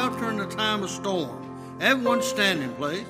shelter in the time of storm. Everyone standing, please.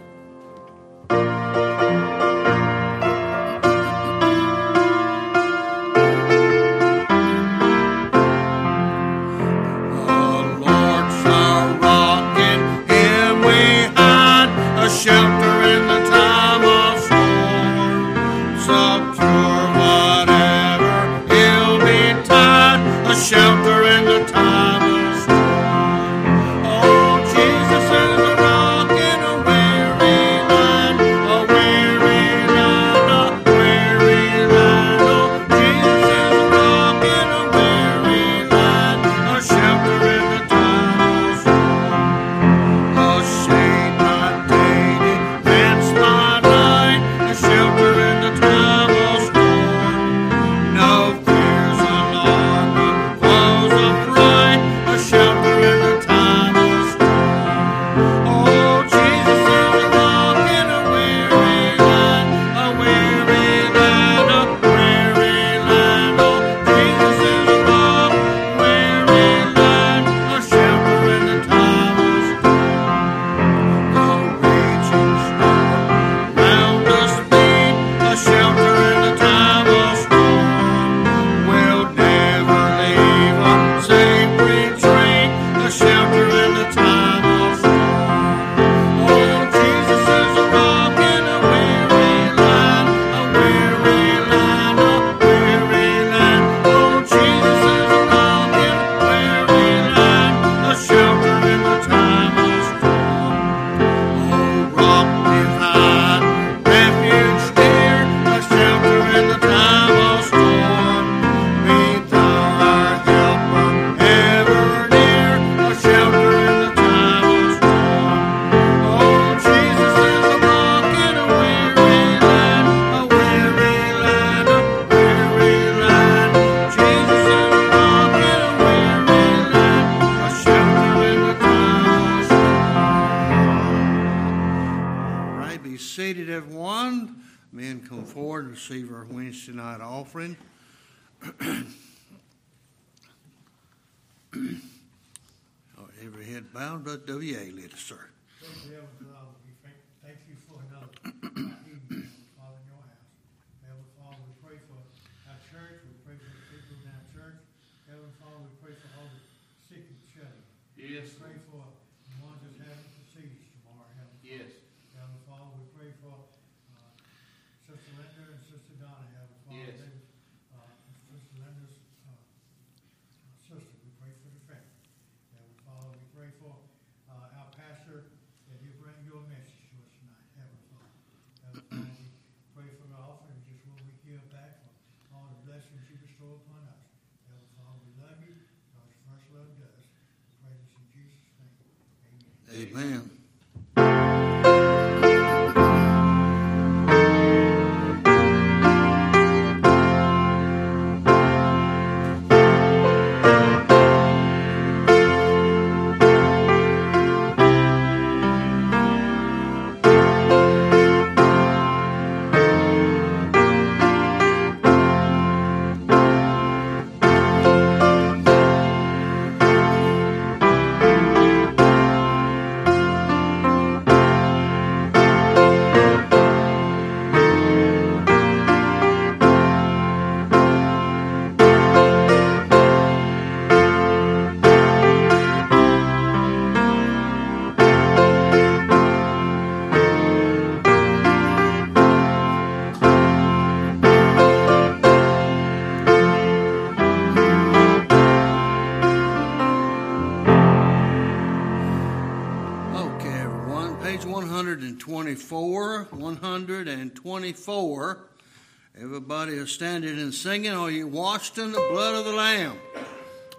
Everybody is standing and singing. Are you washed in the blood of the Lamb?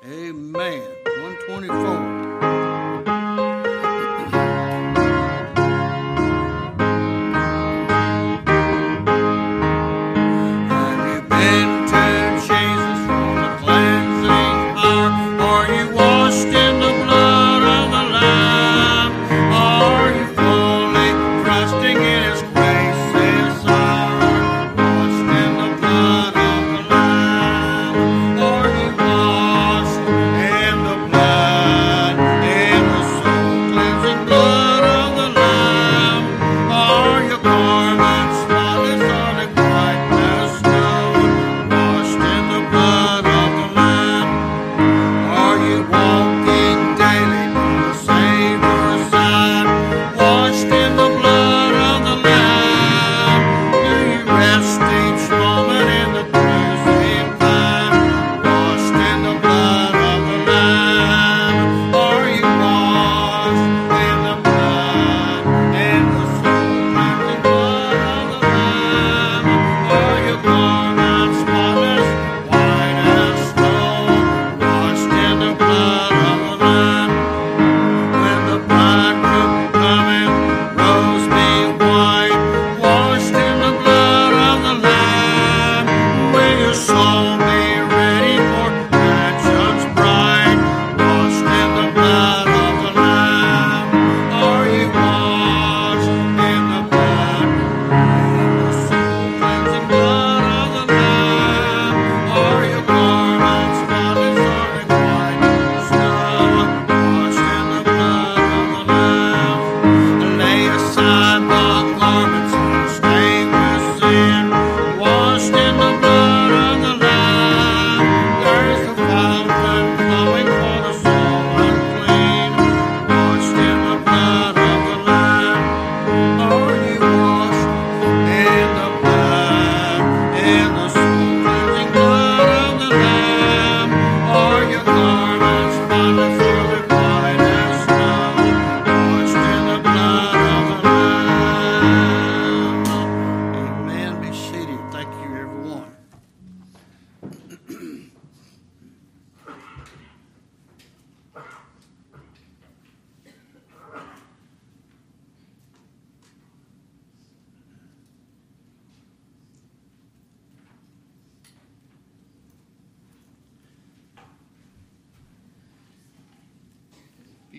Amen. 124.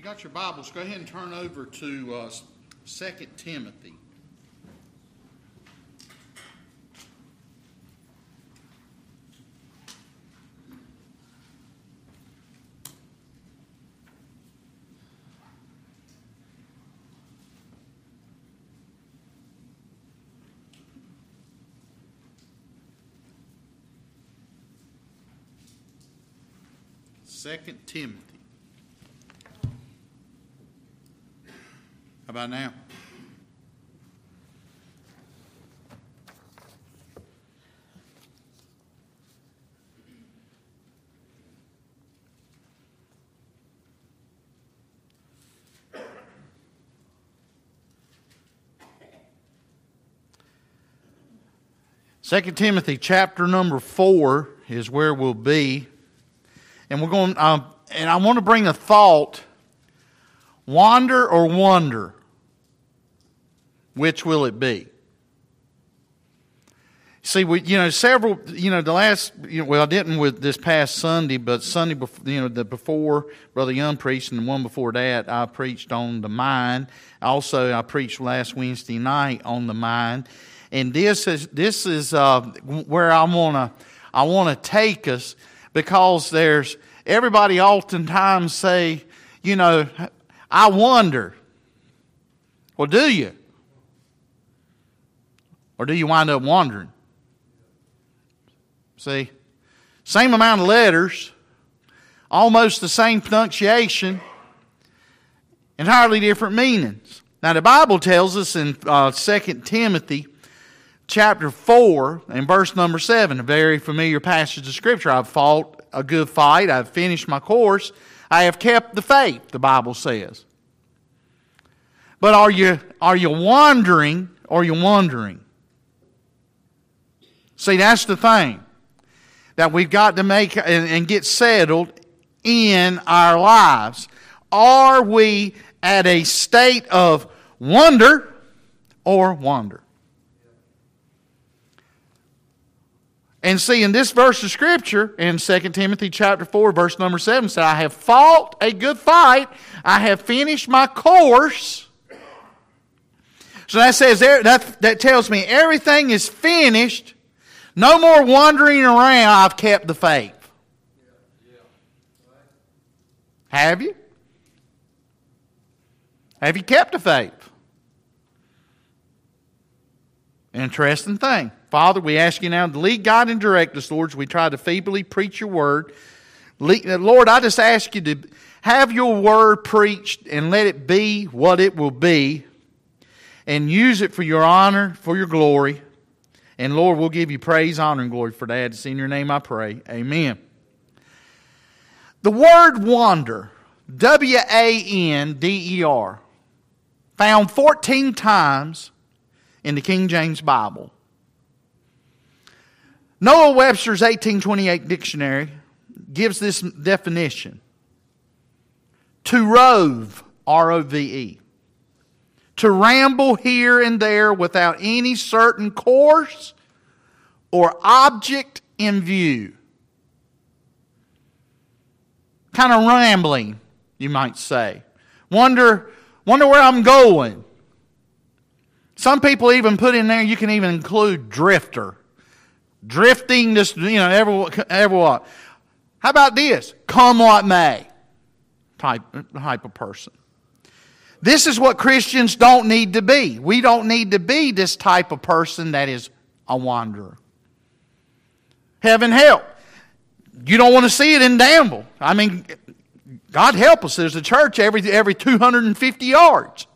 You got your Bibles, go ahead and turn over to uh, 2 Timothy. Second Timothy. How about now? Second Timothy chapter number four is where we'll be and we're going. Um, and I want to bring a thought: wander or wonder. Which will it be? See, we, you know, several, you know, the last, you know, well, I didn't with this past Sunday, but Sunday, before, you know, the before Brother Young preached, and the one before that, I preached on the mind. Also, I preached last Wednesday night on the mind, and this is this is uh, where I wanna I wanna take us because there's everybody oftentimes say, you know, I wonder. Well, do you? Or do you wind up wandering? See, same amount of letters, almost the same pronunciation, entirely different meanings. Now, the Bible tells us in uh, 2 Timothy chapter 4 and verse number 7, a very familiar passage of Scripture. I've fought a good fight, I've finished my course, I have kept the faith, the Bible says. But are you, are you wandering or are you wondering? See, that's the thing that we've got to make and, and get settled in our lives. Are we at a state of wonder or wander? And see, in this verse of Scripture, in 2 Timothy chapter 4, verse number 7, said, I have fought a good fight, I have finished my course. So that says that, that tells me everything is finished. No more wandering around. I've kept the faith. Have you? Have you kept the faith? Interesting thing. Father, we ask you now to lead, God, and direct us, Lord, as we try to feebly preach your word. Lord, I just ask you to have your word preached and let it be what it will be and use it for your honor, for your glory. And Lord, we'll give you praise, honor, and glory for that. It's in your name I pray. Amen. The word wander, W A N D E R, found 14 times in the King James Bible. Noah Webster's 1828 dictionary gives this definition to rove, R O V E, to ramble here and there without any certain course or object in view. Kind of rambling, you might say. Wonder, wonder where I'm going. Some people even put in there, you can even include drifter drifting just you know every, every what how about this come what may type type of person this is what christians don't need to be we don't need to be this type of person that is a wanderer heaven help you don't want to see it in Danville. I mean, God help us. There's a church every every 250 yards.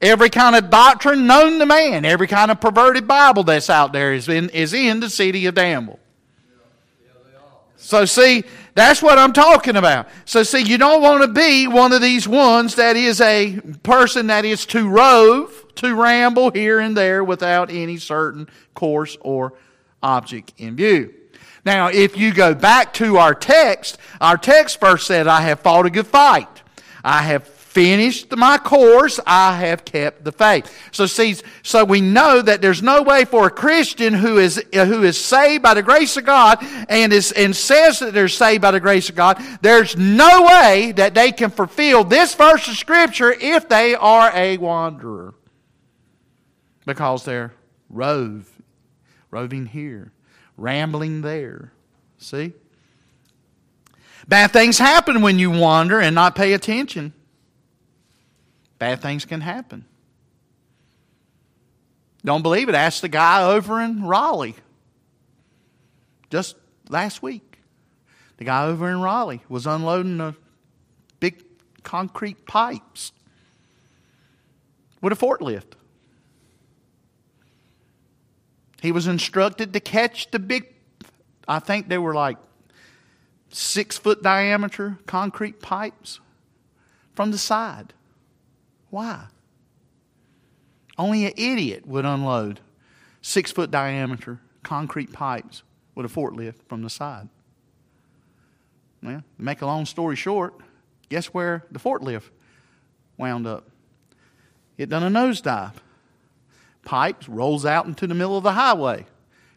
Every kind of doctrine known to man, every kind of perverted Bible that's out there is in, is in the city of Danville. So, see, that's what I'm talking about. So, see, you don't want to be one of these ones that is a person that is to rove, to ramble here and there without any certain course or object in view. Now, if you go back to our text, our text first said, I have fought a good fight. I have finished my course, I have kept the faith. So see, so we know that there's no way for a Christian who is who is saved by the grace of God and is and says that they're saved by the grace of God, there's no way that they can fulfill this verse of scripture if they are a wanderer. Because they're rove, roving here, rambling there. See? Bad things happen when you wander and not pay attention. Bad things can happen. Don't believe it? Ask the guy over in Raleigh just last week. The guy over in Raleigh was unloading the big concrete pipes with a forklift. He was instructed to catch the big, I think they were like six foot diameter concrete pipes from the side. Why? Only an idiot would unload six foot diameter concrete pipes with a forklift from the side. Well, make a long story short, guess where the forklift wound up? It done a nosedive. Pipe rolls out into the middle of the highway.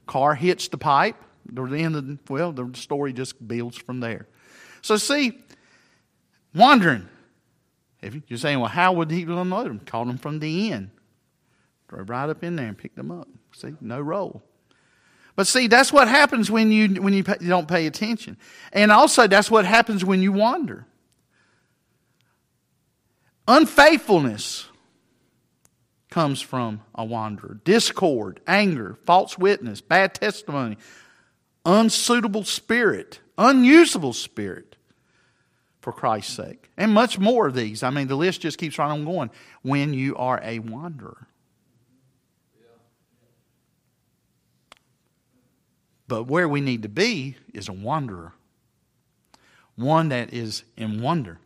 Car hits the pipe, the end of well, the story just builds from there. So see, wandering. If you're saying, well, how would he unload them? Called them from the end. Drove right up in there and picked them up. See, no roll. But see, that's what happens when you when you, pay, you don't pay attention, and also that's what happens when you wander. Unfaithfulness comes from a wanderer. Discord, anger, false witness, bad testimony, unsuitable spirit, unusable spirit for Christ's sake. And much more of these. I mean, the list just keeps right on going when you are a wanderer. But where we need to be is a wanderer, one that is in wonder.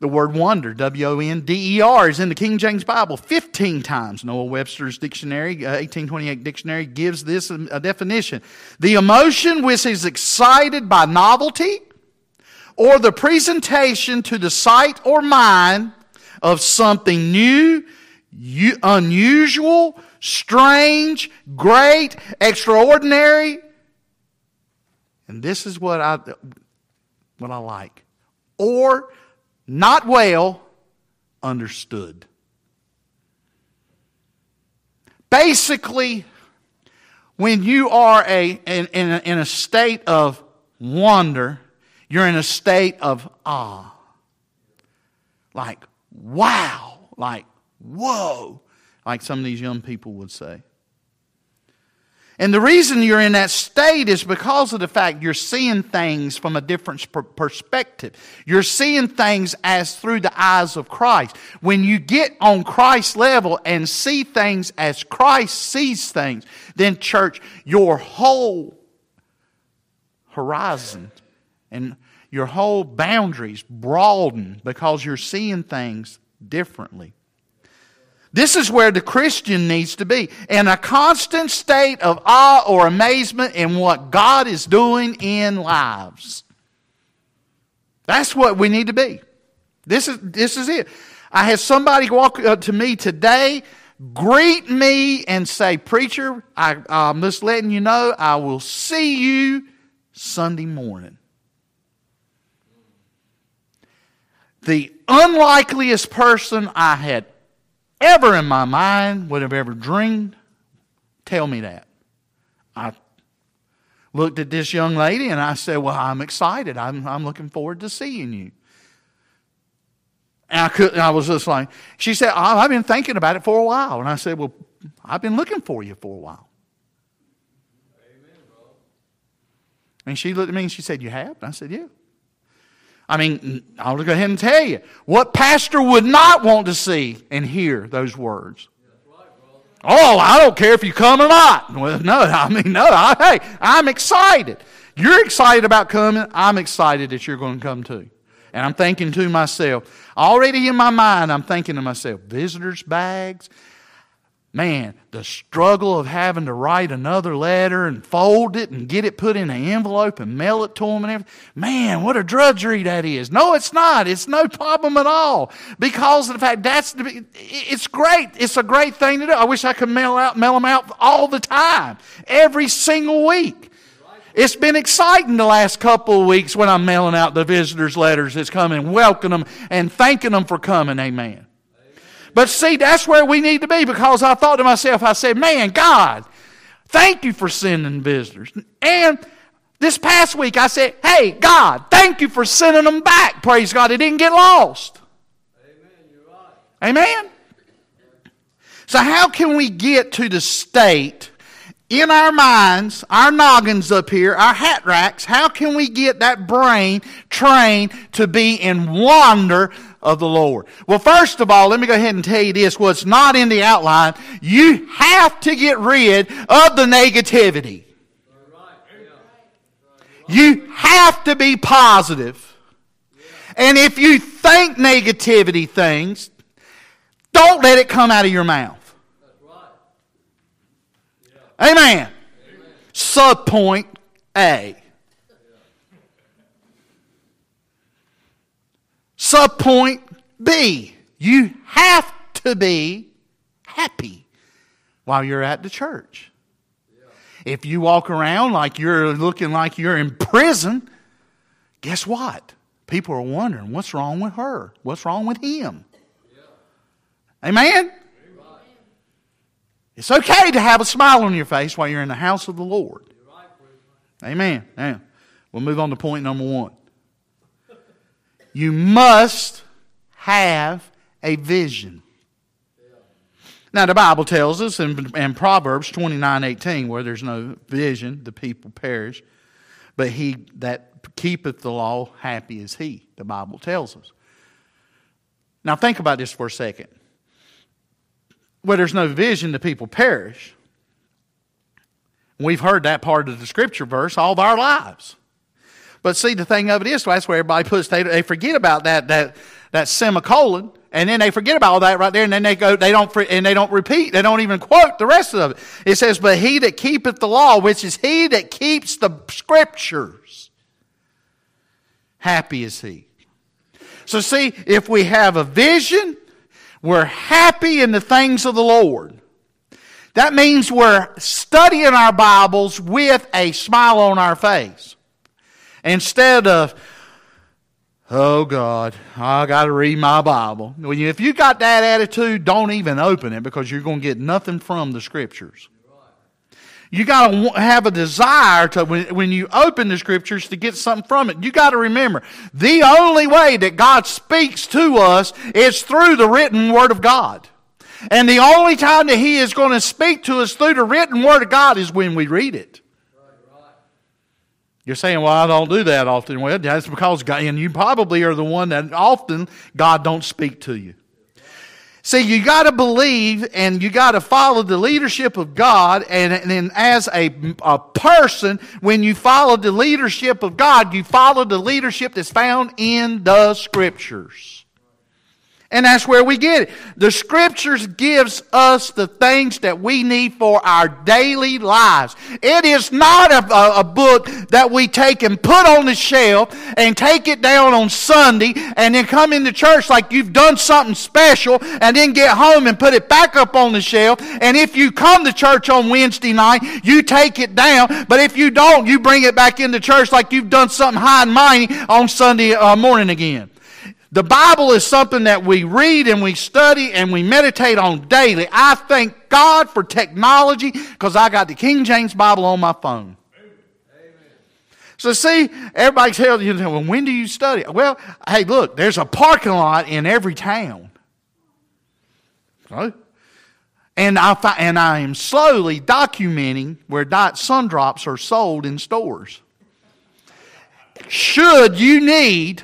The word wonder, W O N D E R, is in the King James Bible 15 times. Noah Webster's dictionary, uh, 1828 dictionary, gives this a, a definition. The emotion which is excited by novelty or the presentation to the sight or mind of something new, unusual, strange, great, extraordinary. And this is what I, what I like. Or not well understood. Basically, when you are a, in, in, a, in a state of wonder, you're in a state of awe. Like, wow. Like, whoa. Like some of these young people would say. And the reason you're in that state is because of the fact you're seeing things from a different perspective. You're seeing things as through the eyes of Christ. When you get on Christ's level and see things as Christ sees things, then, church, your whole horizon and your whole boundaries broaden because you're seeing things differently. This is where the Christian needs to be in a constant state of awe or amazement in what God is doing in lives. That's what we need to be. This is, this is it. I had somebody walk up to me today, greet me, and say, Preacher, I, I'm just letting you know I will see you Sunday morning. The unlikeliest person I had ever in my mind would have ever dreamed tell me that. I looked at this young lady and I said, Well, I'm excited. I'm, I'm looking forward to seeing you. And I, could, I was just like, She said, I've been thinking about it for a while. And I said, Well, I've been looking for you for a while. Amen, and she looked at me and she said, You have? And I said, Yeah. I mean, I'll go ahead and tell you what pastor would not want to see and hear those words. Oh, I don't care if you come or not. Well, no, I mean, no. I, hey, I'm excited. You're excited about coming. I'm excited that you're going to come too. And I'm thinking to myself, already in my mind, I'm thinking to myself, visitors' bags. Man, the struggle of having to write another letter and fold it and get it put in an envelope and mail it to them and everything. Man, what a drudgery that is. No, it's not. It's no problem at all because of the fact that's it's great. It's a great thing to do. I wish I could mail out mail them out all the time, every single week. It's been exciting the last couple of weeks when I'm mailing out the visitors' letters that's coming, welcoming them and thanking them for coming. Amen. But see, that's where we need to be because I thought to myself, I said, man, God, thank you for sending visitors. And this past week, I said, hey, God, thank you for sending them back. Praise God, they didn't get lost. Amen. Amen. So, how can we get to the state in our minds, our noggins up here, our hat racks, how can we get that brain trained to be in wonder of the Lord? Well, first of all, let me go ahead and tell you this what's not in the outline. You have to get rid of the negativity. You have to be positive. And if you think negativity things, don't let it come out of your mouth. Amen. Amen. Subpoint A. Subpoint B. You have to be happy while you're at the church. If you walk around like you're looking like you're in prison, guess what? People are wondering what's wrong with her? What's wrong with him? Amen? It's okay to have a smile on your face while you're in the house of the Lord. Amen. Now, we'll move on to point number one. You must have a vision. Now, the Bible tells us in, in Proverbs 29 18, where there's no vision, the people perish. But he that keepeth the law, happy is he, the Bible tells us. Now, think about this for a second where there's no vision, the people perish. We've heard that part of the scripture verse all of our lives. But see, the thing of it is, that's where everybody puts, they, they forget about that, that, that semicolon, and then they forget about all that right there, and then they go, they don't, and they don't repeat, they don't even quote the rest of it. It says, but he that keepeth the law, which is he that keeps the scriptures, happy is he. So see, if we have a vision, we're happy in the things of the Lord. That means we're studying our Bibles with a smile on our face. Instead of, oh God, I got to read my Bible. If you got that attitude, don't even open it because you're going to get nothing from the Scriptures. You got to have a desire to, when, when you open the scriptures, to get something from it. You got to remember, the only way that God speaks to us is through the written Word of God. And the only time that He is going to speak to us through the written Word of God is when we read it. You're saying, well, I don't do that often. Well, that's because God, and you probably are the one that often God don't speak to you. See, you got to believe and you got to follow the leadership of God. And, and as a, a person, when you follow the leadership of God, you follow the leadership that's found in the scriptures. And that's where we get it. The scriptures gives us the things that we need for our daily lives. It is not a, a, a, book that we take and put on the shelf and take it down on Sunday and then come into church like you've done something special and then get home and put it back up on the shelf. And if you come to church on Wednesday night, you take it down. But if you don't, you bring it back into church like you've done something high and mighty on Sunday uh, morning again. The Bible is something that we read and we study and we meditate on daily. I thank God for technology because I got the King James Bible on my phone. So see, everybody tells you, well, when do you study? Well, hey, look, there's a parking lot in every town. And I, and I am slowly documenting where Diet Sun Drops are sold in stores. Should you need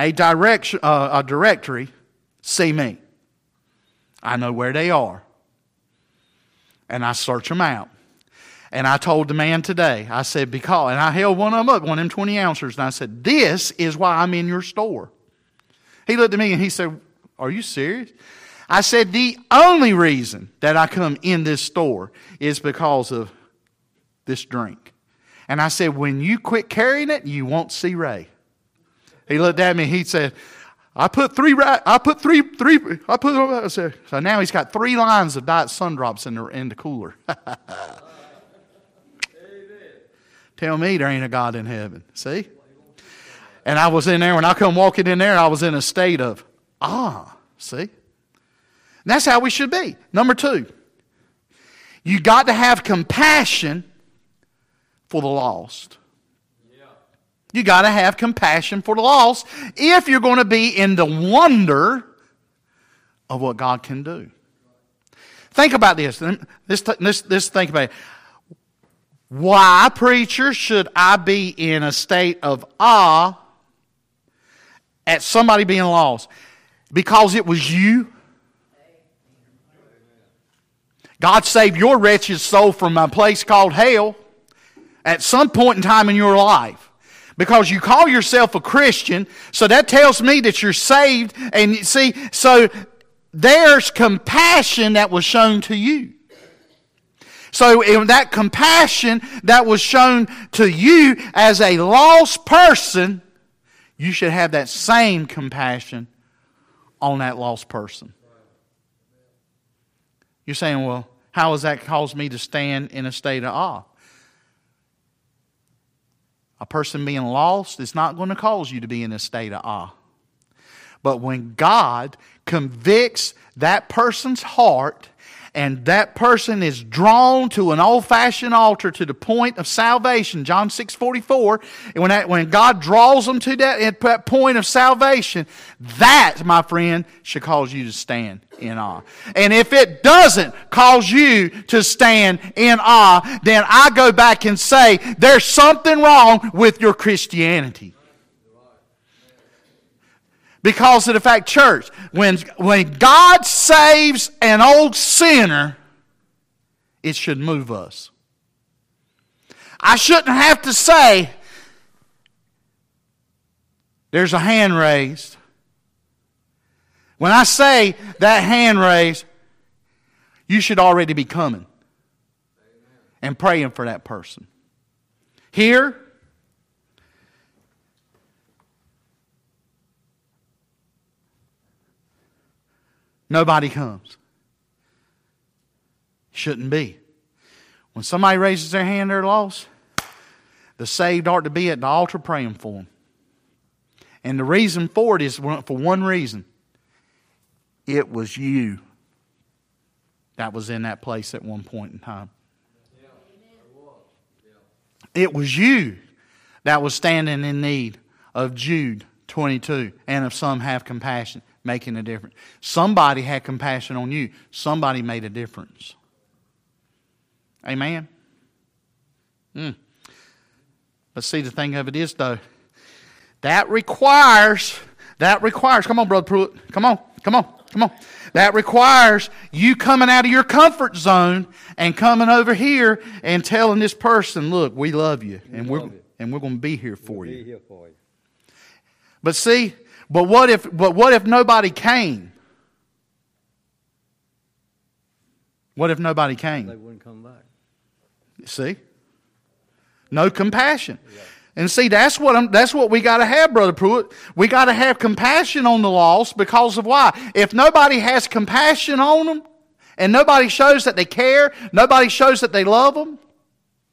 a, direction, uh, a directory, see me. I know where they are. And I search them out. And I told the man today, I said, because, and I held one of them up, one of them 20 ounces, and I said, This is why I'm in your store. He looked at me and he said, Are you serious? I said, the only reason that I come in this store is because of this drink. And I said, when you quit carrying it, you won't see Ray. He looked at me, he said, I put three, I put three, three, I put, I said, so now he's got three lines of Diet Sun Drops in the, in the cooler. Tell me there ain't a God in heaven. See? And I was in there, when I come walking in there, I was in a state of, ah, see? And that's how we should be. Number two, you got to have compassion for the lost. You got to have compassion for the lost if you're going to be in the wonder of what God can do. Think about this. This, this, this think about it. Why, preacher, should I be in a state of awe at somebody being lost? Because it was you. God saved your wretched soul from a place called hell at some point in time in your life. Because you call yourself a Christian, so that tells me that you're saved. And you see, so there's compassion that was shown to you. So in that compassion that was shown to you as a lost person, you should have that same compassion on that lost person. You're saying, well, how has that caused me to stand in a state of awe? A person being lost is not going to cause you to be in a state of awe. But when God convicts that person's heart and that person is drawn to an old-fashioned altar to the point of salvation. John 6 44 when, that, when god draws them to that, at that point of salvation that my friend should cause you to stand in awe. And if it doesn't cause you to stand in awe then i go back and say there's something wrong with your christianity because of the fact, church, when, when God saves an old sinner, it should move us. I shouldn't have to say, there's a hand raised. When I say that hand raised, you should already be coming and praying for that person. Here, Nobody comes. Shouldn't be. When somebody raises their hand, they're lost. The saved ought to be at the altar praying for them. And the reason for it is for one reason it was you that was in that place at one point in time. It was you that was standing in need of Jude 22 and of some have compassion making a difference. Somebody had compassion on you, somebody made a difference. Amen? Mm. But see, the thing of it is, though, that requires, that requires, come on, Brother Pruitt, come on, come on, come on. That requires you coming out of your comfort zone and coming over here and telling this person, look, we love you, and we're, and we're going to be here for we'll you. Be here for you. But see, but what if, but what if nobody came? What if nobody came? They wouldn't come back. See? No compassion. And see, that's what I'm, that's what we got to have, Brother Pruitt. We got to have compassion on the lost because of why? If nobody has compassion on them, and nobody shows that they care, nobody shows that they love them,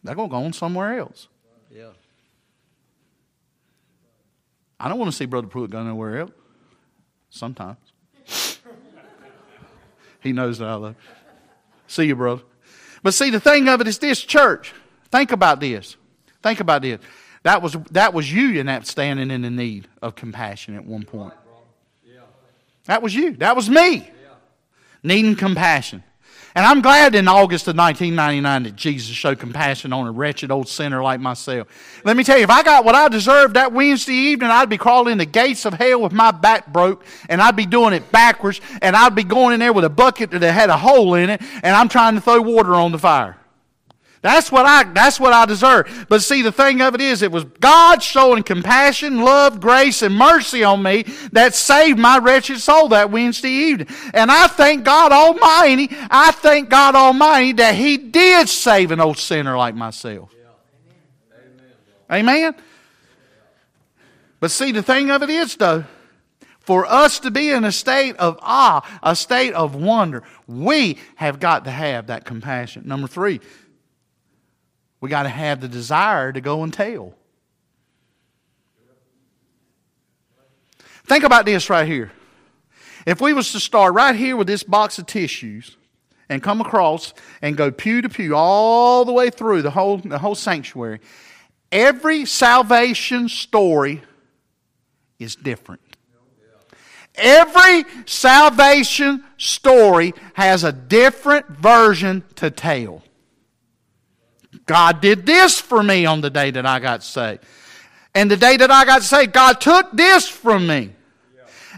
they're going to go on somewhere else. Yeah. I don't want to see Brother Pruitt go nowhere else. Sometimes. he knows that I love. See you, brother. But see, the thing of it is this, church. Think about this. Think about this. That was that was you in that standing in the need of compassion at one point. That was you. That was me. Needing compassion. And I'm glad in August of 1999 that Jesus showed compassion on a wretched old sinner like myself. Let me tell you, if I got what I deserved that Wednesday evening, I'd be crawling in the gates of hell with my back broke, and I'd be doing it backwards, and I'd be going in there with a bucket that had a hole in it, and I'm trying to throw water on the fire. That's what I that's what I deserve. But see the thing of it is it was God showing compassion, love, grace, and mercy on me that saved my wretched soul that Wednesday evening. And I thank God Almighty, I thank God Almighty that He did save an old sinner like myself. Amen. Amen. But see the thing of it is though, for us to be in a state of awe, a state of wonder, we have got to have that compassion. Number three, we got to have the desire to go and tell. Think about this right here. If we was to start right here with this box of tissues and come across and go pew to pew all the way through the whole, the whole sanctuary, every salvation story is different. Every salvation story has a different version to tell. God did this for me on the day that I got saved. And the day that I got saved, God took this from me.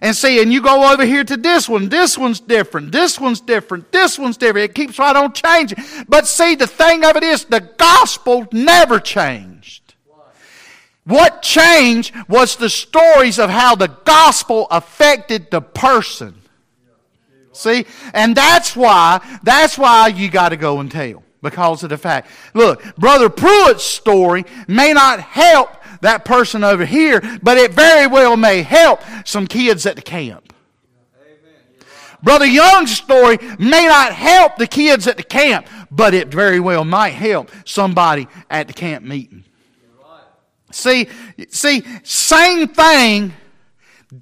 And see, and you go over here to this one. This one's different. This one's different. This one's different. It keeps right on changing. But see, the thing of it is, the gospel never changed. What changed was the stories of how the gospel affected the person. See? And that's why, that's why you got to go and tell because of the fact. Look, Brother Pruitt's story may not help that person over here, but it very well may help some kids at the camp. Brother Young's story may not help the kids at the camp, but it very well might help somebody at the camp meeting. See, see, same thing,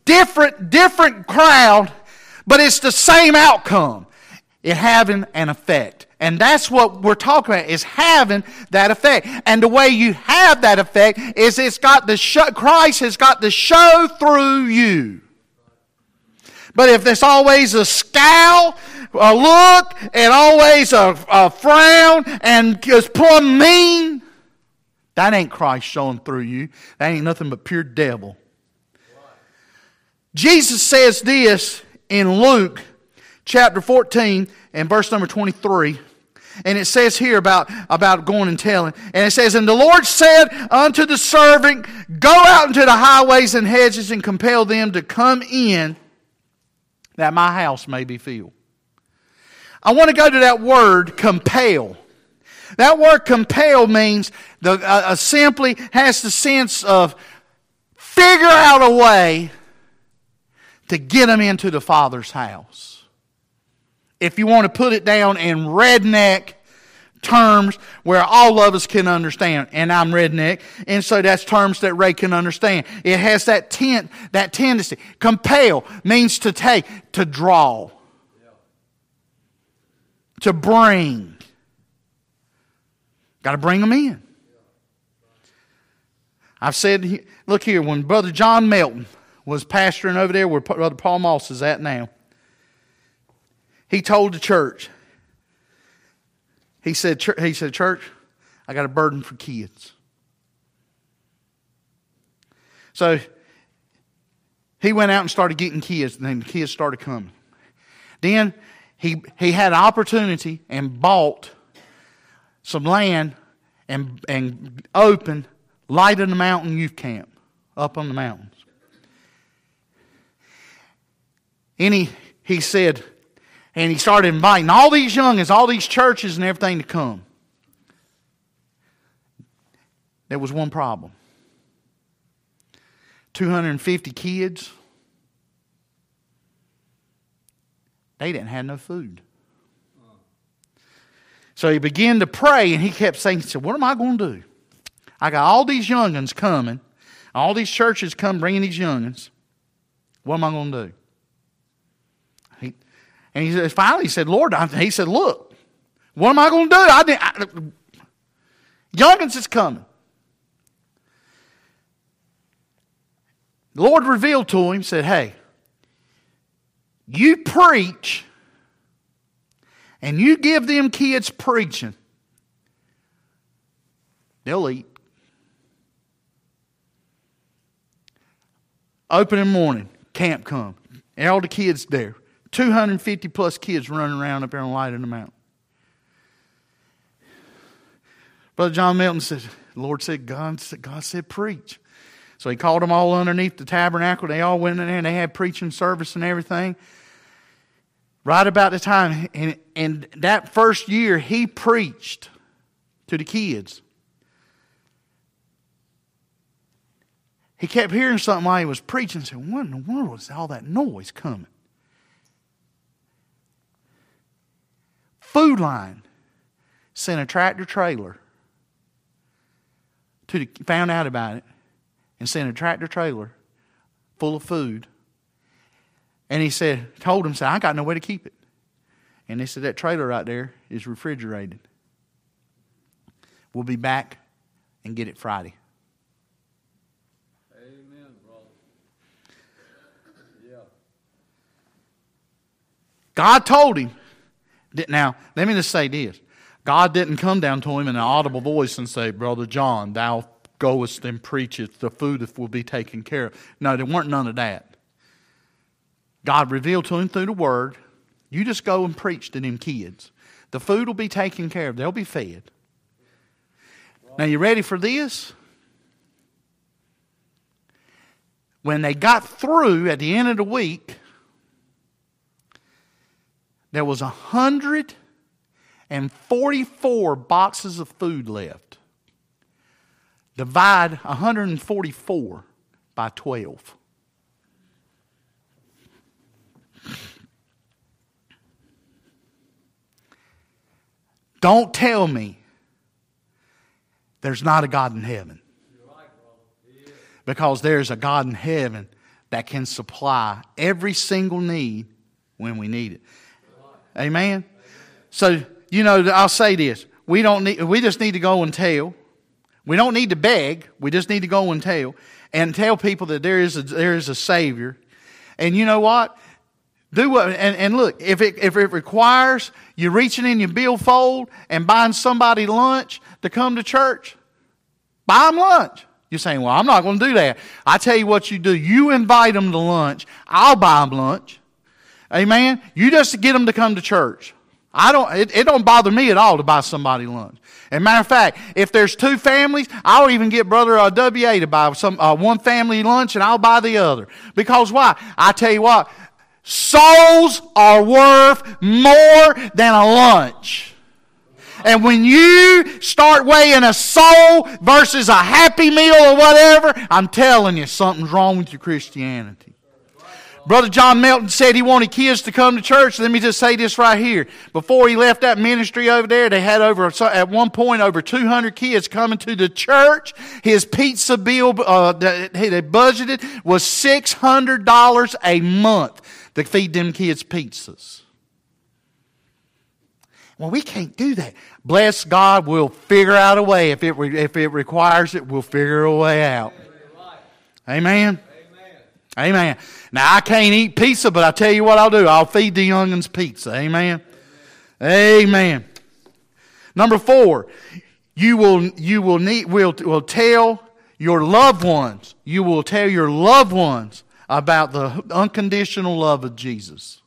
different, different crowd, but it's the same outcome. It having an effect. And that's what we're talking about is having that effect. And the way you have that effect is it's got the show, Christ has got to show through you. But if there's always a scowl, a look, and always a, a frown, and just plumb mean, that ain't Christ showing through you. That ain't nothing but pure devil. Jesus says this in Luke chapter 14 and verse number 23. And it says here about, about going and telling. And it says, And the Lord said unto the servant, Go out into the highways and hedges and compel them to come in, that my house may be filled. I want to go to that word, compel. That word compel means the, uh, uh, simply has the sense of figure out a way to get them into the Father's house if you want to put it down in redneck terms where all of us can understand. And I'm redneck, and so that's terms that Ray can understand. It has that tent, that tendency. Compel means to take, to draw, to bring. Got to bring them in. I've said, look here, when Brother John Melton was pastoring over there where Brother Paul Moss is at now, he told the church, he said, he said, Church, I got a burden for kids. So he went out and started getting kids, and then the kids started coming. Then he, he had an opportunity and bought some land and, and opened Light in the Mountain Youth Camp up on the mountains. And he, he said, and he started inviting all these youngins, all these churches and everything to come. There was one problem 250 kids, they didn't have no food. So he began to pray and he kept saying, he said, What am I going to do? I got all these youngins coming, all these churches come bringing these youngins. What am I going to do? And he said, finally, he said, Lord, he said, look, what am I going to do? I didn't, I, Youngins is coming. The Lord revealed to him, said, hey, you preach and you give them kids preaching, they'll eat. Opening morning, camp come. And all the kids there. 250 plus kids running around up there and lighting them the Mountain. Brother John Milton said, the Lord said, God, God said, preach. So he called them all underneath the tabernacle. They all went in there and they had preaching service and everything. Right about the time, and, and that first year, he preached to the kids. He kept hearing something while he was preaching and said, What in the world is all that noise coming? Food Lion sent a tractor trailer to the, found out about it and sent a tractor trailer full of food. And he said, told him, said, I got no way to keep it. And they said, that trailer right there is refrigerated. We'll be back and get it Friday. Amen, brother. Yeah. God told him. Now, let me just say this. God didn't come down to him in an audible voice and say, Brother John, thou goest and preachest, the food will be taken care of. No, there weren't none of that. God revealed to him through the word, you just go and preach to them kids. The food will be taken care of, they'll be fed. Now, you ready for this? When they got through at the end of the week, there was a hundred and forty-four boxes of food left. Divide 144 by 12. Don't tell me there's not a God in heaven. Because there's a God in heaven that can supply every single need when we need it. Amen. So, you know, I'll say this. We don't need we just need to go and tell. We don't need to beg. We just need to go and tell and tell people that there is a, there is a savior. And you know what? Do what and, and look, if it if it requires you reaching in your billfold and buying somebody lunch to come to church, buy them lunch. You're saying, well, I'm not going to do that. I tell you what you do. You invite them to lunch. I'll buy them lunch. Amen. You just get them to come to church. I don't, it, it don't bother me at all to buy somebody lunch. As a matter of fact, if there's two families, I'll even get brother uh, WA to buy some, uh, one family lunch and I'll buy the other. Because why? I tell you what, souls are worth more than a lunch. And when you start weighing a soul versus a happy meal or whatever, I'm telling you, something's wrong with your Christianity. Brother John Melton said he wanted kids to come to church. Let me just say this right here. Before he left that ministry over there, they had over, at one point, over 200 kids coming to the church. His pizza bill, uh, that they budgeted was $600 a month to feed them kids pizzas. Well, we can't do that. Bless God, we'll figure out a way. If it, if it requires it, we'll figure a way out. Amen. Amen. Now I can't eat pizza, but I tell you what I'll do. I'll feed the youngins pizza. Amen. Amen. Number four, you will you will need will will tell your loved ones. You will tell your loved ones about the unconditional love of Jesus.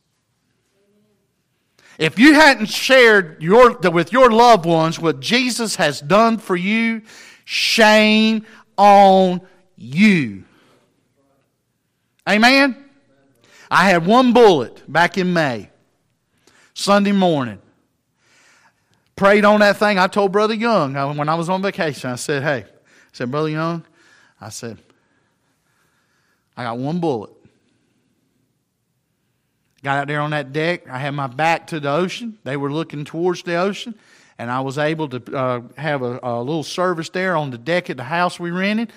If you hadn't shared your, with your loved ones what Jesus has done for you, shame on you. Amen? I had one bullet back in May, Sunday morning. Prayed on that thing. I told Brother Young when I was on vacation, I said, Hey, I said, Brother Young, I said, I got one bullet. Got out there on that deck. I had my back to the ocean. They were looking towards the ocean. And I was able to uh, have a, a, little service there on the deck at the house we rented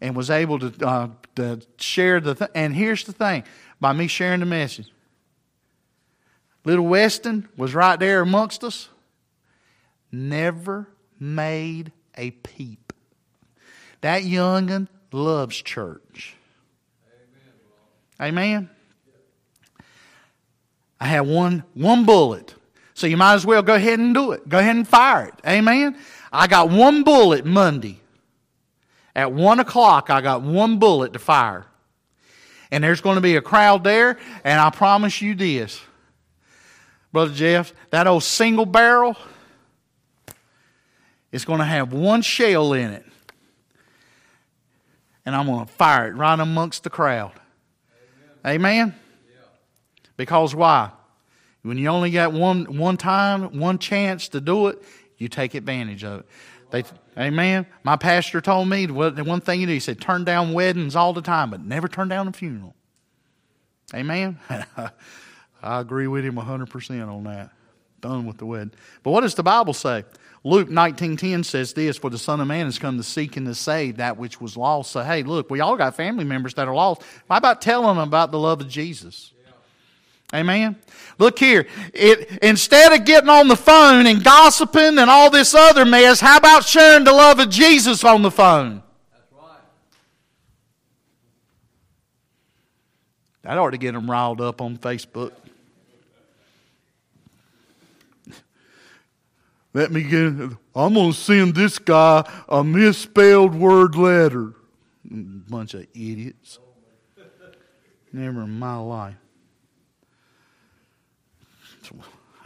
and was able to, uh, to share the th- And here's the thing by me sharing the message, little Weston was right there amongst us, never made a peep. That youngin' loves church. Amen. Amen. I had one, one bullet. So you might as well go ahead and do it. Go ahead and fire it. Amen. I got one bullet Monday. At one o'clock, I got one bullet to fire. And there's going to be a crowd there, and I promise you this. Brother Jeff, that old single barrel, It's going to have one shell in it. And I'm going to fire it right amongst the crowd. Amen? Amen? Because why? When you only got one, one time, one chance to do it, you take advantage of it. They, amen. My pastor told me the one thing you do, he said, turn down weddings all the time, but never turn down a funeral. Amen. I agree with him 100% on that. Done with the wedding. But what does the Bible say? Luke 19.10 says this, For the Son of Man has come to seek and to save that which was lost. So, hey, look, we all got family members that are lost. How about telling them about the love of Jesus? Amen. Look here. It, instead of getting on the phone and gossiping and all this other mess, how about sharing the love of Jesus on the phone? That's right. That ought to get them riled up on Facebook. Let me get. I'm going to send this guy a misspelled word letter. Mm, bunch of idiots. Never in my life.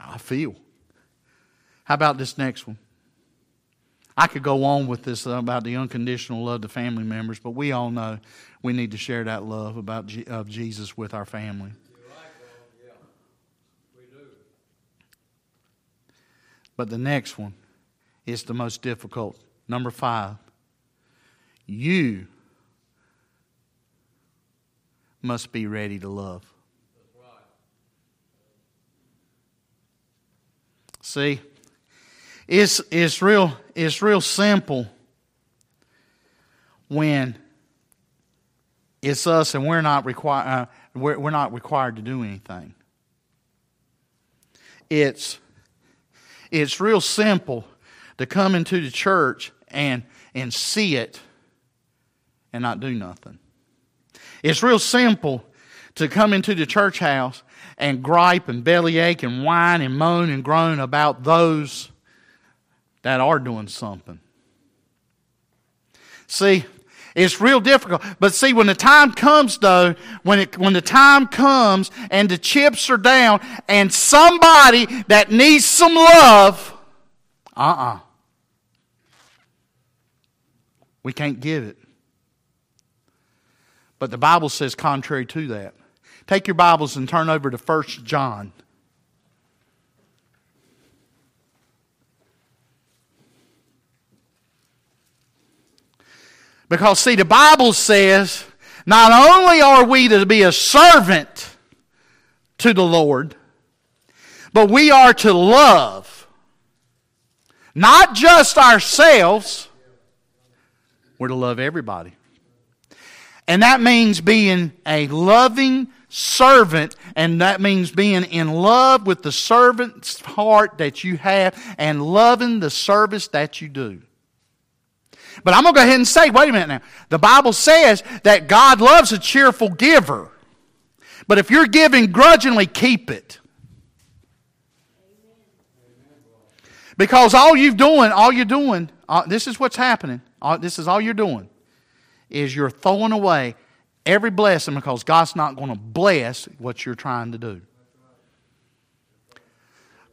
I feel. How about this next one? I could go on with this uh, about the unconditional love to family members, but we all know we need to share that love about G- of Jesus with our family. Yeah, we do. But the next one is the most difficult. Number five. You must be ready to love. See, it's, it's, real, it's real simple when it's us and we're not, require, uh, we're, we're not required to do anything. It's, it's real simple to come into the church and, and see it and not do nothing. It's real simple to come into the church house and gripe and bellyache and whine and moan and groan about those that are doing something. See, it's real difficult. But see, when the time comes, though, when, it, when the time comes and the chips are down and somebody that needs some love, uh uh-uh. uh We can't give it. But the Bible says contrary to that. Take your Bibles and turn over to 1 John. Because, see, the Bible says not only are we to be a servant to the Lord, but we are to love not just ourselves, we're to love everybody. And that means being a loving servant, and that means being in love with the servant's heart that you have and loving the service that you do. But I'm going to go ahead and say, wait a minute now. The Bible says that God loves a cheerful giver. But if you're giving grudgingly, keep it. Because all you're doing, all you're doing, uh, this is what's happening. Uh, this is all you're doing is you're throwing away every blessing because God's not going to bless what you're trying to do.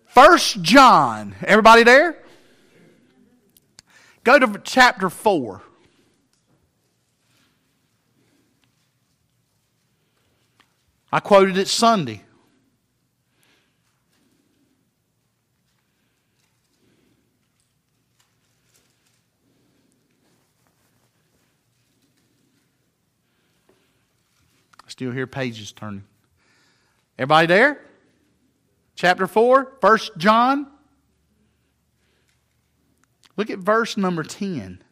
First John, everybody there? Go to chapter 4. I quoted it Sunday. Still hear pages turning. Everybody there? Chapter 4, 1 John. Look at verse number 10.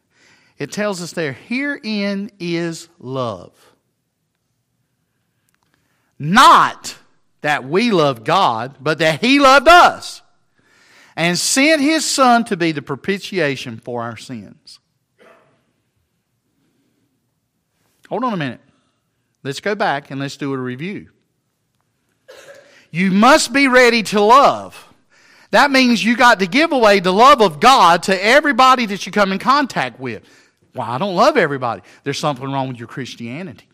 It tells us there, herein is love. Not that we love God, but that He loved us and sent His Son to be the propitiation for our sins. Hold on a minute. Let's go back and let's do a review. You must be ready to love. That means you got to give away the love of God to everybody that you come in contact with. Well, I don't love everybody. There's something wrong with your Christianity.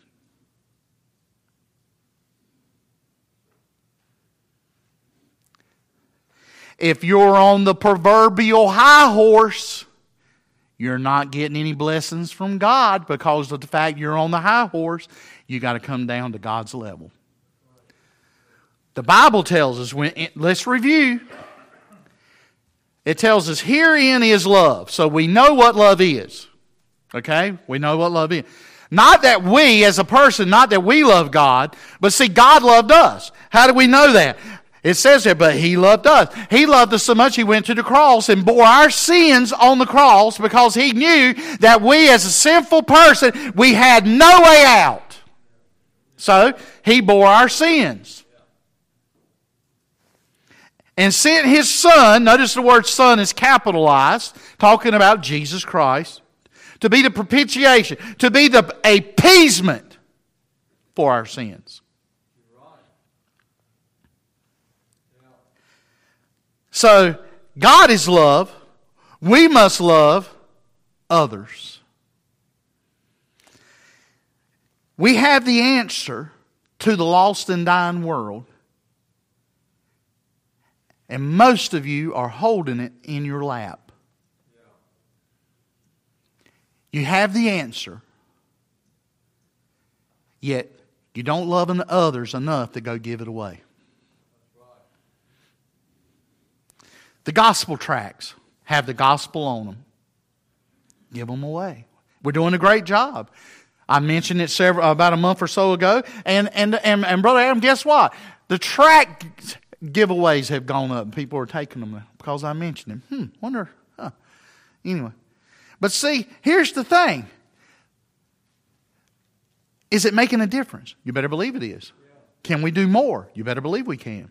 If you're on the proverbial high horse you're not getting any blessings from God because of the fact you're on the high horse. You got to come down to God's level. The Bible tells us when let's review. It tells us herein is love. So we know what love is. Okay? We know what love is. Not that we, as a person, not that we love God, but see, God loved us. How do we know that? It says there, but He loved us. He loved us so much He went to the cross and bore our sins on the cross because He knew that we, as a sinful person, we had no way out. So He bore our sins. And sent His Son, notice the word Son is capitalized, talking about Jesus Christ to be the propitiation, to be the appeasement for our sins. So, God is love. We must love others. We have the answer to the lost and dying world. And most of you are holding it in your lap. You have the answer, yet you don't love others enough to go give it away. The gospel tracts have the gospel on them. Give them away. We're doing a great job. I mentioned it several, about a month or so ago. And, and, and, and Brother Adam, guess what? The tract giveaways have gone up. People are taking them because I mentioned them. Hmm, wonder, huh. Anyway, but see, here's the thing. Is it making a difference? You better believe it is. Can we do more? You better believe we can.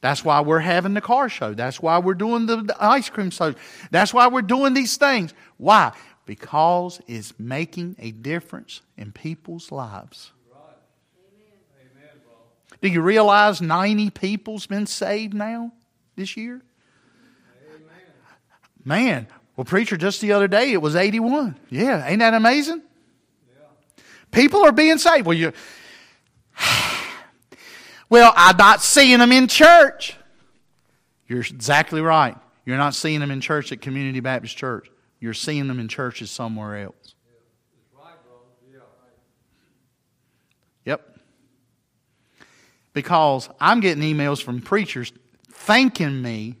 That's why we're having the car show. That's why we're doing the, the ice cream show. That's why we're doing these things. Why? Because it's making a difference in people's lives. Do you realize 90 people's been saved now this year? Man, well, preacher, just the other day it was 81. Yeah, ain't that amazing? People are being saved. Well, you Well, I'm not seeing them in church. You're exactly right. You're not seeing them in church at Community Baptist Church. You're seeing them in churches somewhere else. Yep. Because I'm getting emails from preachers thanking me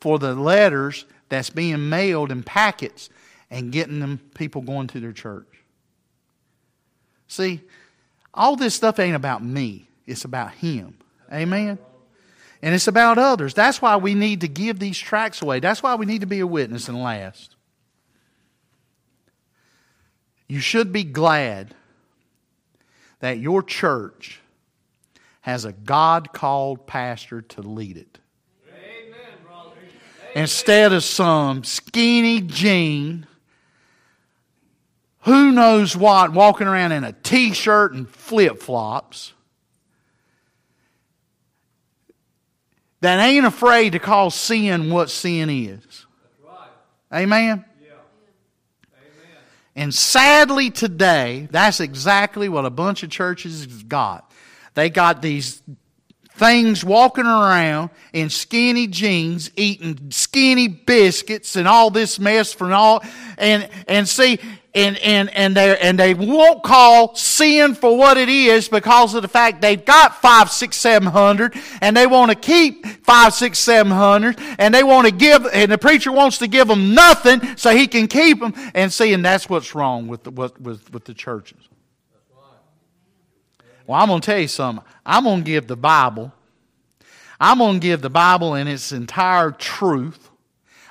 for the letters that's being mailed in packets and getting them people going to their church. See, all this stuff ain't about me. It's about him. Amen. And it's about others. That's why we need to give these tracts away. That's why we need to be a witness and last. You should be glad that your church has a God called pastor to lead it instead of some skinny jean, who knows what, walking around in a t shirt and flip flops, that ain't afraid to call sin what sin is. Right. Amen? And sadly, today, that's exactly what a bunch of churches got. They got these things walking around in skinny jeans, eating skinny biscuits and all this mess from all, and, and see, and, and, and they, and they won't call sin for what it is because of the fact they've got five, six, seven hundred, and they want to keep five, six, seven hundred, and they want to give, and the preacher wants to give them nothing so he can keep them, and see, and that's what's wrong with the, with, with, with the churches. Well, I'm going to tell you something. I'm going to give the Bible. I'm going to give the Bible in its entire truth.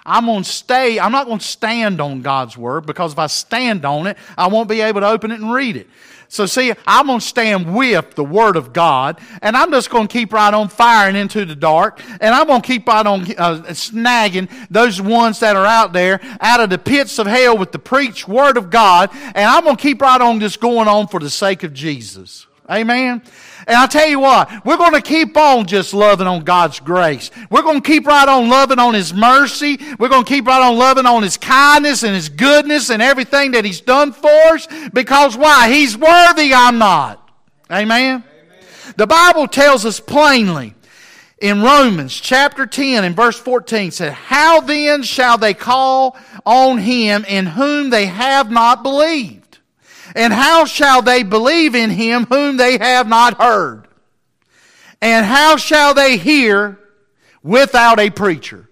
I'm going to stay, I'm not going to stand on God's Word because if I stand on it, I won't be able to open it and read it. So, see, I'm going to stand with the Word of God, and I'm just going to keep right on firing into the dark, and I'm going to keep right on uh, snagging those ones that are out there out of the pits of hell with the preached Word of God, and I'm going to keep right on just going on for the sake of Jesus. Amen. And I tell you what, we're going to keep on just loving on God's grace. We're going to keep right on loving on His mercy. We're going to keep right on loving on His kindness and His goodness and everything that He's done for us. Because why? He's worthy, I'm not. Amen. Amen. The Bible tells us plainly in Romans chapter 10 and verse 14 said, How then shall they call on him in whom they have not believed? And how shall they believe in him whom they have not heard? And how shall they hear without a preacher?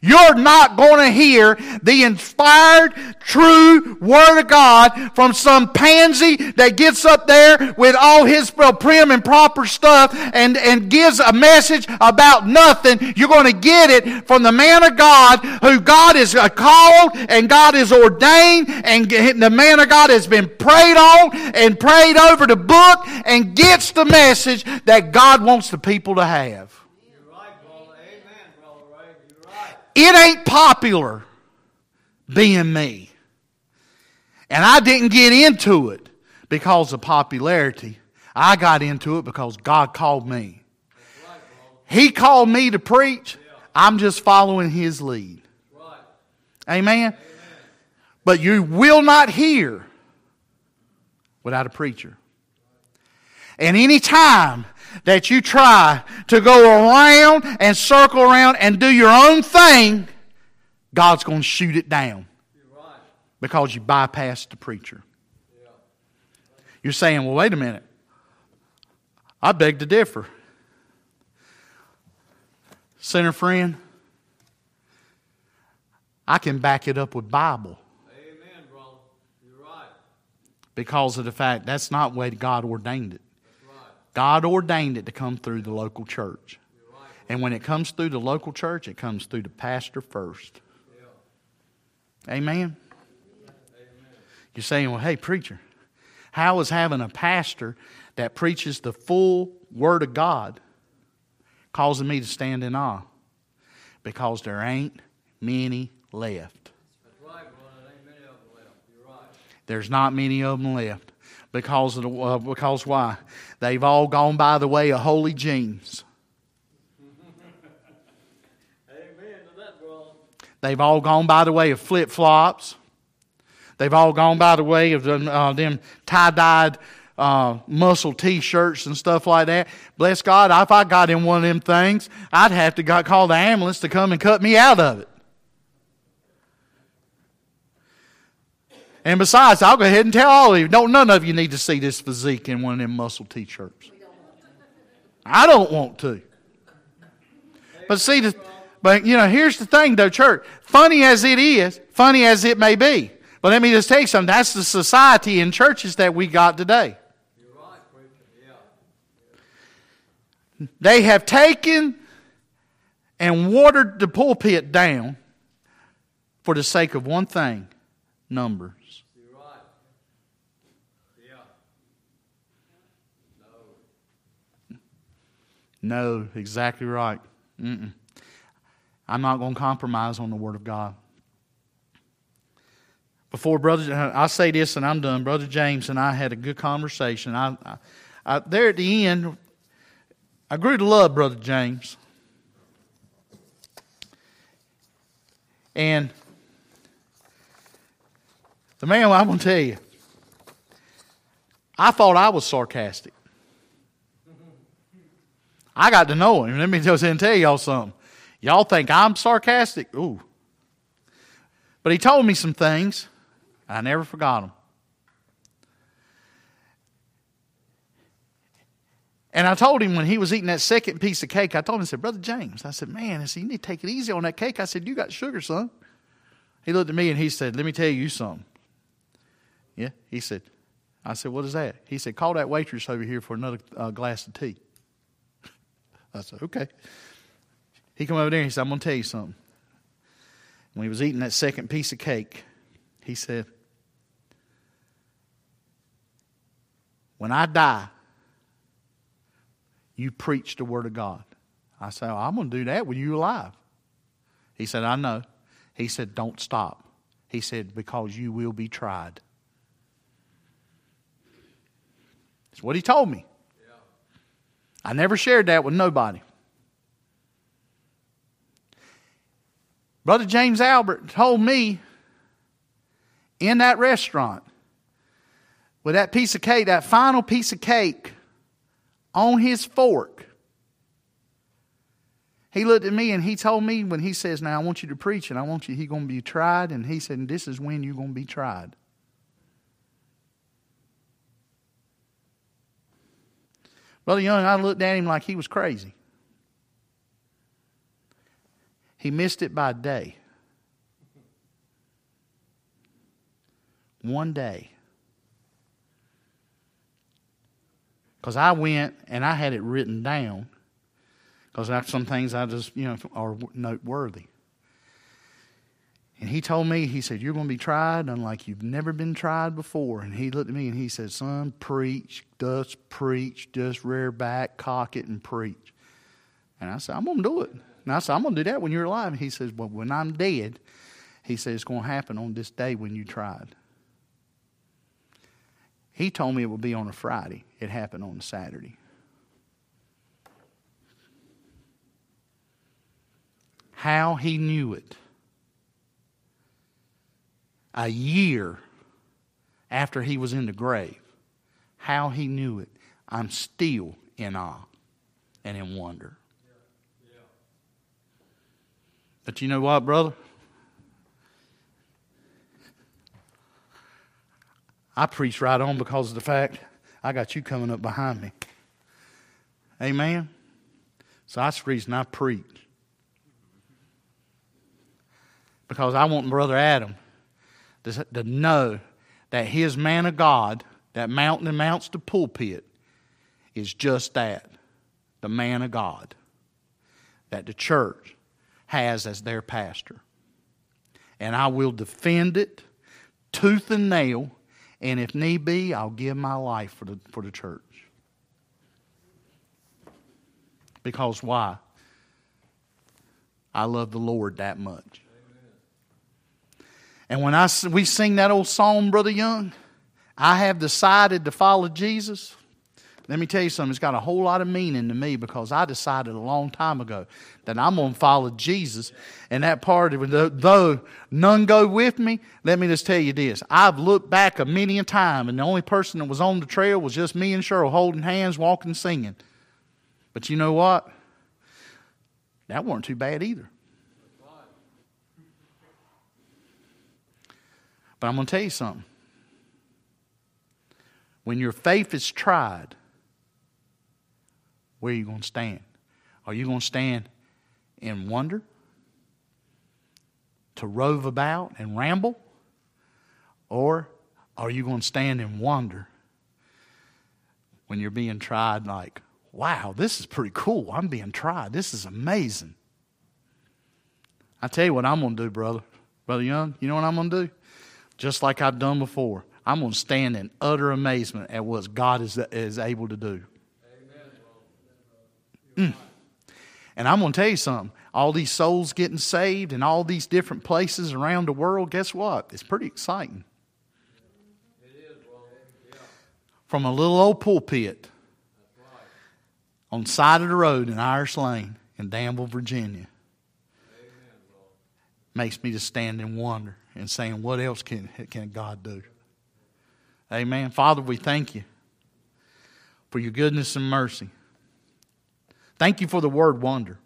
You're not going to hear the inspired, true Word of God from some pansy that gets up there with all his prim and proper stuff and, and gives a message about nothing. You're going to get it from the man of God who God is uh, called and God is ordained and the man of God has been prayed on and prayed over the book and gets the message that God wants the people to have. It ain't popular being me. And I didn't get into it because of popularity. I got into it because God called me. He called me to preach. I'm just following His lead. Amen? But you will not hear without a preacher. And any time that you try to go around and circle around and do your own thing, God's going to shoot it down because you bypassed the preacher. You're saying, well, wait a minute. I beg to differ. Sinner friend, I can back it up with Bible. Amen, brother. You're right. Because of the fact that's not the way God ordained it. God ordained it to come through the local church. And when it comes through the local church, it comes through the pastor first. Amen? You're saying, well, hey, preacher, how is having a pastor that preaches the full Word of God causing me to stand in awe? Because there ain't many left. There's not many of them left. Because, of the, uh, because why? They've all gone by the way of holey jeans. They've all gone by the way of flip flops. They've all gone by the way of them, uh, them tie dyed uh, muscle t shirts and stuff like that. Bless God, if I got in one of them things, I'd have to got, call the ambulance to come and cut me out of it. And besides, I'll go ahead and tell all of you, don't none of you need to see this physique in one of them muscle t-shirts. I don't want to. But see, the, but you know, here's the thing though, church. Funny as it is, funny as it may be, but let me just tell you something. That's the society in churches that we got today. They have taken and watered the pulpit down for the sake of one thing number. No, exactly right. Mm-mm. I'm not going to compromise on the Word of God. Before Brother, I say this and I'm done. Brother James and I had a good conversation. I, I, I, there at the end, I grew to love Brother James. And the man, I'm going to tell you, I thought I was sarcastic. I got to know him. Let me just tell y'all something. Y'all think I'm sarcastic? Ooh. But he told me some things. I never forgot them. And I told him when he was eating that second piece of cake, I told him, I said, Brother James, I said, man, I said, you need to take it easy on that cake. I said, you got sugar, son. He looked at me and he said, let me tell you something. Yeah, he said, I said, what is that? He said, call that waitress over here for another uh, glass of tea. I said, okay. He come over there and he said, I'm going to tell you something. When he was eating that second piece of cake, he said, When I die, you preach the Word of God. I said, oh, I'm going to do that when you're alive. He said, I know. He said, Don't stop. He said, Because you will be tried. What he told me. I never shared that with nobody. Brother James Albert told me in that restaurant with that piece of cake, that final piece of cake on his fork, He looked at me and he told me when he says, Now I want you to preach and I want you, he's going to be tried. And he said, This is when you're going to be tried. Brother Young, I looked at him like he was crazy. He missed it by a day. One day. Because I went and I had it written down because some things I just, you know, are noteworthy. And he told me, he said, You're going to be tried unlike you've never been tried before. And he looked at me and he said, Son, preach, just preach, just rear back, cock it, and preach. And I said, I'm going to do it. And I said, I'm going to do that when you're alive. And he says, Well, when I'm dead, he said, It's going to happen on this day when you tried. He told me it would be on a Friday. It happened on a Saturday. How he knew it. A year after he was in the grave. How he knew it. I'm still in awe and in wonder. But you know what, brother? I preach right on because of the fact I got you coming up behind me. Amen? So that's the reason I preach. Because I want Brother Adam to, to know that his man of God, that mountain mounts the pulpit, is just that the man of God that the church has as their pastor. And I will defend it tooth and nail and if need be, I'll give my life for the, for the church. Because why? I love the Lord that much. And when I, we sing that old song, Brother Young, I have decided to follow Jesus. Let me tell you something, it's got a whole lot of meaning to me because I decided a long time ago that I'm going to follow Jesus. And that part, though none go with me, let me just tell you this. I've looked back a many a time, and the only person that was on the trail was just me and Cheryl holding hands, walking, singing. But you know what? That weren't too bad either. But I'm going to tell you something. When your faith is tried, where are you going to stand? Are you going to stand in wonder? To rove about and ramble? Or are you going to stand in wonder when you're being tried like, wow, this is pretty cool. I'm being tried. This is amazing. I tell you what I'm going to do, brother. Brother Young, you know what I'm going to do? Just like I've done before. I'm going to stand in utter amazement at what God is, is able to do. Mm. And I'm going to tell you something. All these souls getting saved in all these different places around the world, guess what? It's pretty exciting. From a little old pulpit on side of the road in Irish Lane in Danville, Virginia. Makes me to stand in wonder and saying, What else can, can God do? Amen. Father, we thank you for your goodness and mercy. Thank you for the word wonder.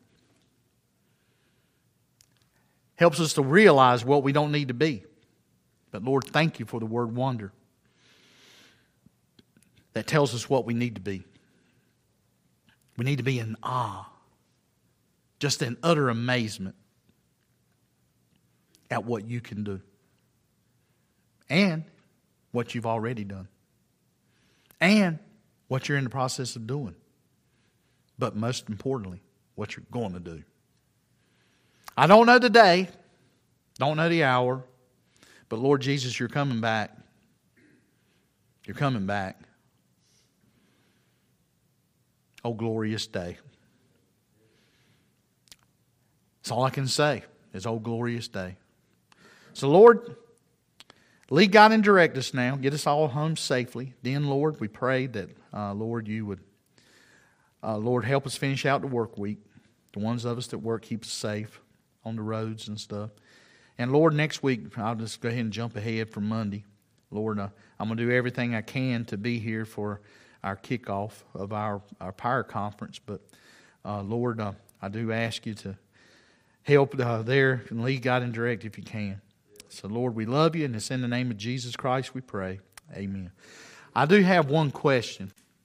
Helps us to realize what we don't need to be. But Lord, thank you for the word wonder that tells us what we need to be. We need to be in awe, just in utter amazement at what you can do and what you've already done and what you're in the process of doing but most importantly, what you're going to do. I don't know the day, don't know the hour, but Lord Jesus, you're coming back. You're coming back. Oh, glorious day. That's all I can say is, oh, glorious day. So, Lord, lead, God, and direct us now. Get us all home safely. Then, Lord, we pray that, uh, Lord, you would uh, Lord, help us finish out the work week. The ones of us that work, keep us safe on the roads and stuff. And Lord, next week, I'll just go ahead and jump ahead for Monday. Lord, uh, I'm going to do everything I can to be here for our kickoff of our, our power conference. But uh, Lord, uh, I do ask you to help uh, there and lead God and direct if you can. So, Lord, we love you, and it's in the name of Jesus Christ we pray. Amen. I do have one question.